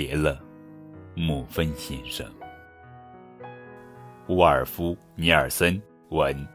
别了，木芬先生。沃尔夫·尼尔森文，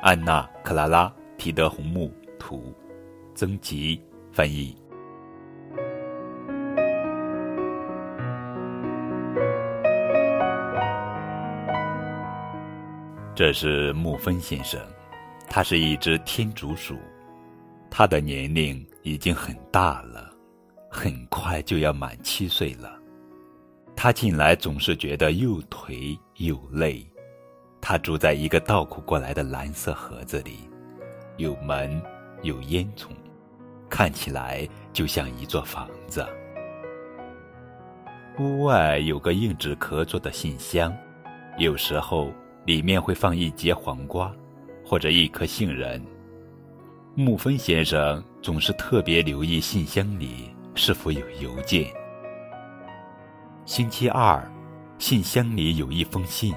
安娜·克拉拉·提德红木图，曾吉翻译。这是木芬先生，他是一只天竺鼠，他的年龄已经很大了。很快就要满七岁了，他近来总是觉得又颓又累。他住在一个倒扣过来的蓝色盒子里，有门，有烟囱，看起来就像一座房子。屋外有个硬纸壳做的信箱，有时候里面会放一节黄瓜，或者一颗杏仁。木芬先生总是特别留意信箱里。是否有邮件？星期二，信箱里有一封信。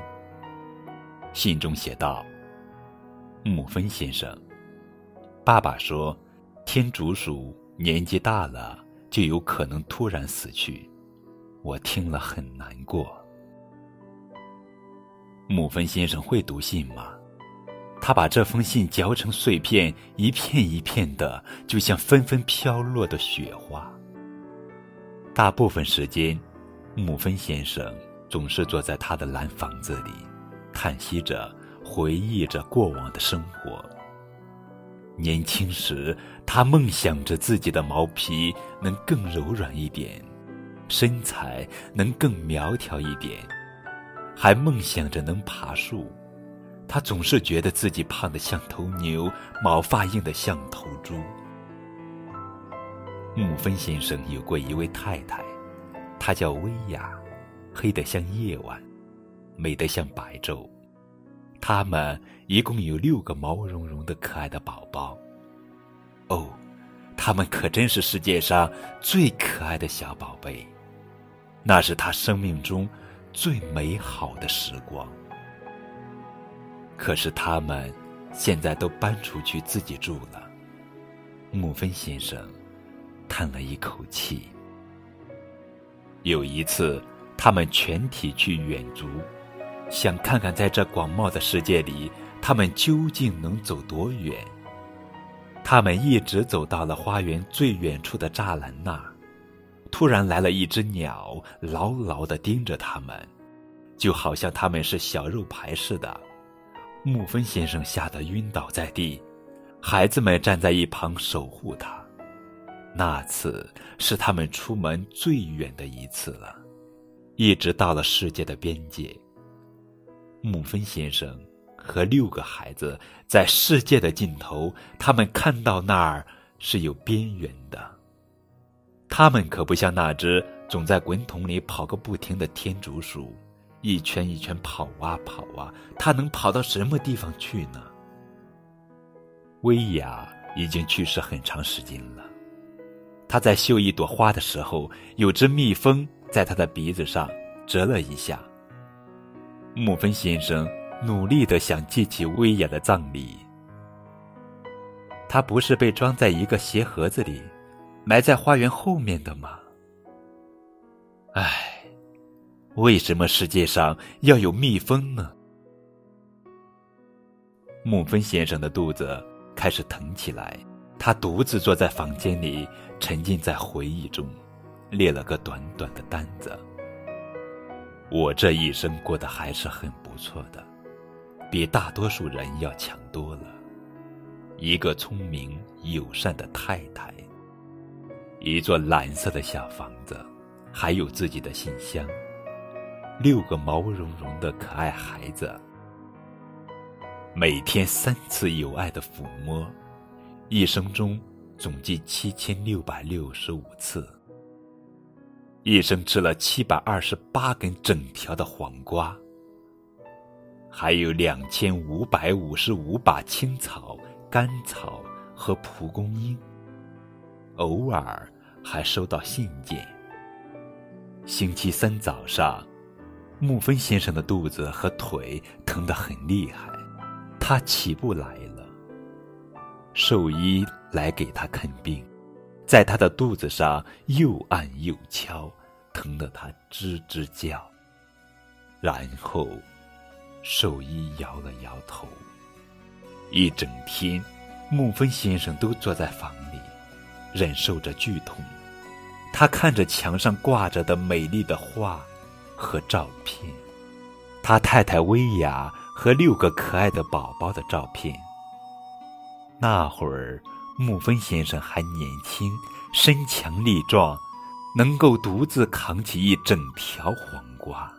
信中写道：“木芬先生，爸爸说，天竺鼠年纪大了就有可能突然死去，我听了很难过。”木芬先生会读信吗？他把这封信嚼成碎片，一片一片的，就像纷纷飘落的雪花。大部分时间，木芬先生总是坐在他的蓝房子里，叹息着，回忆着过往的生活。年轻时，他梦想着自己的毛皮能更柔软一点，身材能更苗条一点，还梦想着能爬树。他总是觉得自己胖得像头牛，毛发硬得像头猪。木芬先生有过一位太太，她叫薇娅，黑得像夜晚，美得像白昼。他们一共有六个毛茸茸的可爱的宝宝。哦，他们可真是世界上最可爱的小宝贝。那是他生命中最美好的时光。可是他们现在都搬出去自己住了。木芬先生。叹了一口气。有一次，他们全体去远足，想看看在这广袤的世界里，他们究竟能走多远。他们一直走到了花园最远处的栅栏那儿，突然来了一只鸟，牢牢的盯着他们，就好像他们是小肉排似的。木芬先生吓得晕倒在地，孩子们站在一旁守护他。那次是他们出门最远的一次了，一直到了世界的边界。木芬先生和六个孩子在世界的尽头，他们看到那儿是有边缘的。他们可不像那只总在滚筒里跑个不停的天竺鼠，一圈一圈跑啊跑啊，它能跑到什么地方去呢？薇娅已经去世很长时间了。他在绣一朵花的时候，有只蜜蜂在他的鼻子上蛰了一下。木芬先生努力的想记起薇娅的葬礼。他不是被装在一个鞋盒子里，埋在花园后面的吗？唉，为什么世界上要有蜜蜂呢？木芬先生的肚子开始疼起来。他独自坐在房间里，沉浸在回忆中，列了个短短的单子。我这一生过得还是很不错的，比大多数人要强多了。一个聪明友善的太太，一座蓝色的小房子，还有自己的信箱，六个毛茸茸的可爱孩子，每天三次有爱的抚摸。一生中总计七千六百六十五次，一生吃了七百二十八根整条的黄瓜，还有两千五百五十五把青草、甘草和蒲公英。偶尔还收到信件。星期三早上，木芬先生的肚子和腿疼得很厉害，他起不来了。兽医来给他看病，在他的肚子上又按又敲，疼得他吱吱叫。然后，兽医摇了摇头。一整天，木芬先生都坐在房里，忍受着剧痛。他看着墙上挂着的美丽的画和照片，他太太薇娅和六个可爱的宝宝的照片。那会儿，木芬先生还年轻，身强力壮，能够独自扛起一整条黄瓜。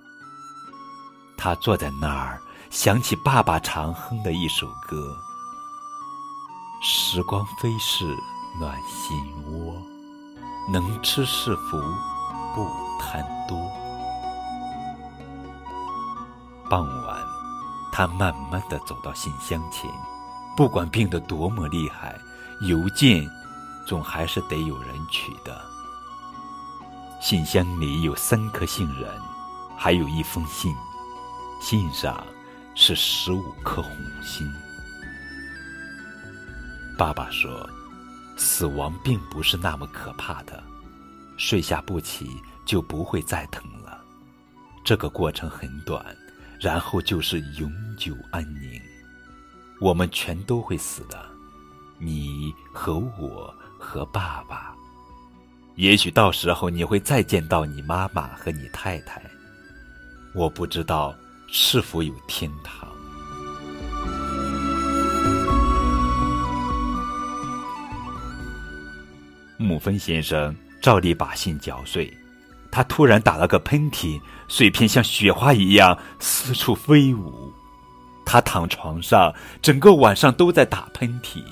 他坐在那儿，想起爸爸常哼的一首歌：“时光飞逝，暖心窝。”能吃是福，不贪多。傍晚，他慢慢的走到信箱前，不管病得多么厉害，邮件总还是得有人取的。信箱里有三颗杏仁，还有一封信，信上是十五颗红心。爸爸说。死亡并不是那么可怕的，睡下不起就不会再疼了。这个过程很短，然后就是永久安宁。我们全都会死的，你和我和爸爸。也许到时候你会再见到你妈妈和你太太。我不知道是否有天堂。木芬先生照例把信嚼碎，他突然打了个喷嚏，碎片像雪花一样四处飞舞。他躺床上，整个晚上都在打喷嚏，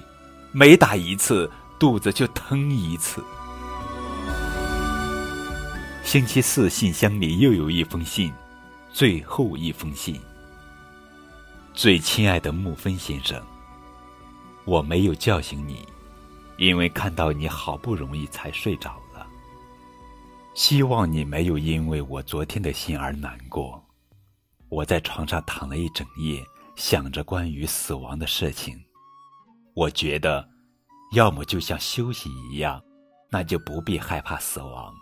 每打一次，肚子就疼一次。星期四，信箱里又有一封信，最后一封信。最亲爱的木芬先生，我没有叫醒你。因为看到你好不容易才睡着了，希望你没有因为我昨天的信而难过。我在床上躺了一整夜，想着关于死亡的事情。我觉得，要么就像休息一样，那就不必害怕死亡；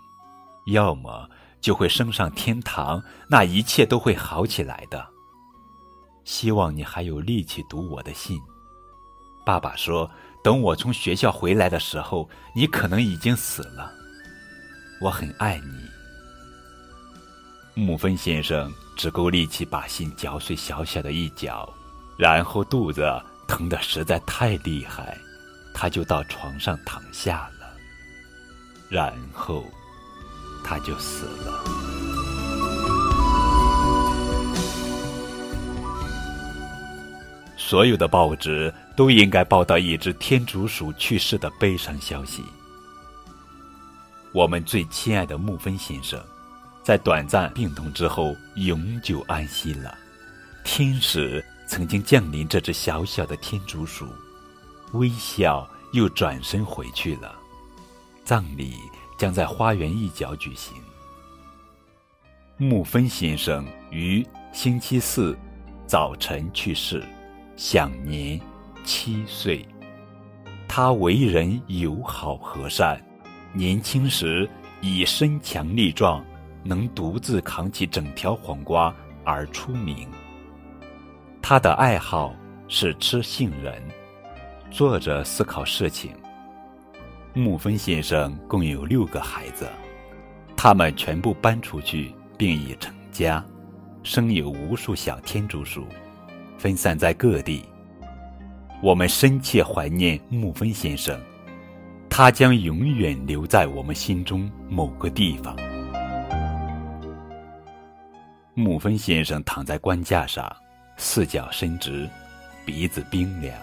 要么就会升上天堂，那一切都会好起来的。希望你还有力气读我的信。爸爸说。等我从学校回来的时候，你可能已经死了。我很爱你。木芬先生只够力气把信嚼碎小小的一角，然后肚子疼得实在太厉害，他就到床上躺下了，然后他就死了。所有的报纸。都应该报道一只天竺鼠去世的悲伤消息。我们最亲爱的木芬先生，在短暂病痛之后永久安息了。天使曾经降临这只小小的天竺鼠，微笑又转身回去了。葬礼将在花园一角举行。木芬先生于星期四早晨去世，享年。七岁，他为人友好和善，年轻时以身强力壮，能独自扛起整条黄瓜而出名。他的爱好是吃杏仁，坐着思考事情。木芬先生共有六个孩子，他们全部搬出去并已成家，生有无数小天竺鼠，分散在各地。我们深切怀念木芬先生，他将永远留在我们心中某个地方。木芬先生躺在棺架上，四脚伸直，鼻子冰凉。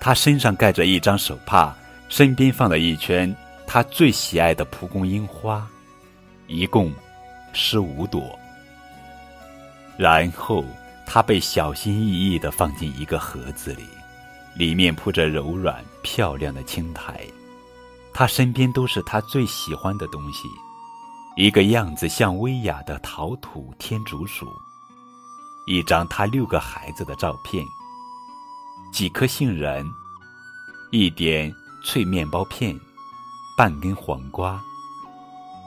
他身上盖着一张手帕，身边放了一圈他最喜爱的蒲公英花，一共十五朵。然后他被小心翼翼地放进一个盒子里。里面铺着柔软漂亮的青苔，他身边都是他最喜欢的东西：一个样子像威亚的陶土天竺鼠，一张他六个孩子的照片，几颗杏仁，一点脆面包片，半根黄瓜，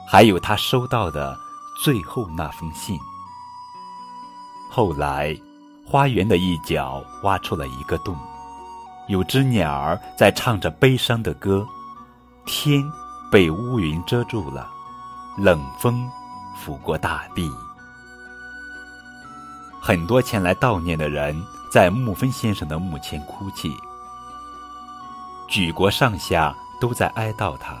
还有他收到的最后那封信。后来，花园的一角挖出了一个洞，有只鸟儿在唱着悲伤的歌，天被乌云遮住了，冷风拂过大地。很多前来悼念的人在木芬先生的墓前哭泣，举国上下都在哀悼他。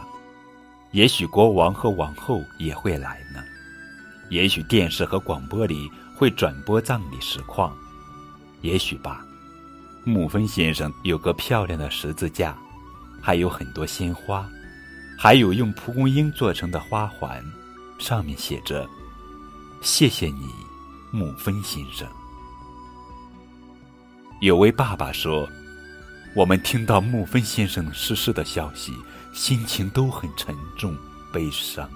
也许国王和王后也会来呢，也许电视和广播里会转播葬礼实况，也许吧。木芬先生有个漂亮的十字架，还有很多鲜花，还有用蒲公英做成的花环，上面写着：“谢谢你。”木芬先生，有位爸爸说：“我们听到木芬先生逝世的消息，心情都很沉重、悲伤。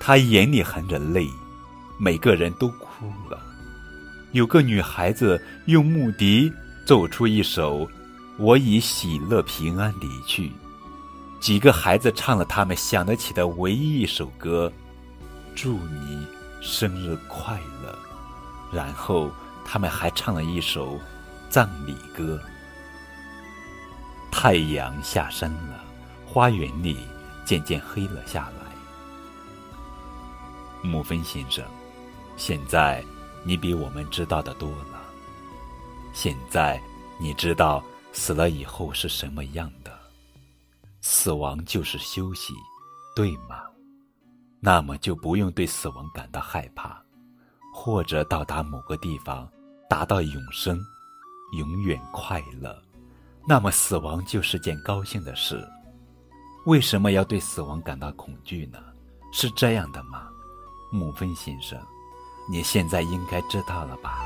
他眼里含着泪，每个人都哭了。有个女孩子用木笛奏出一首‘我以喜乐平安离去’，几个孩子唱了他们想得起的唯一一首歌：‘祝你生日快乐’。”然后，他们还唱了一首葬礼歌。太阳下山了，花园里渐渐黑了下来。木芬先生，现在你比我们知道的多了。现在你知道死了以后是什么样的？死亡就是休息，对吗？那么就不用对死亡感到害怕。或者到达某个地方，达到永生，永远快乐，那么死亡就是件高兴的事。为什么要对死亡感到恐惧呢？是这样的吗，木芬先生？你现在应该知道了吧？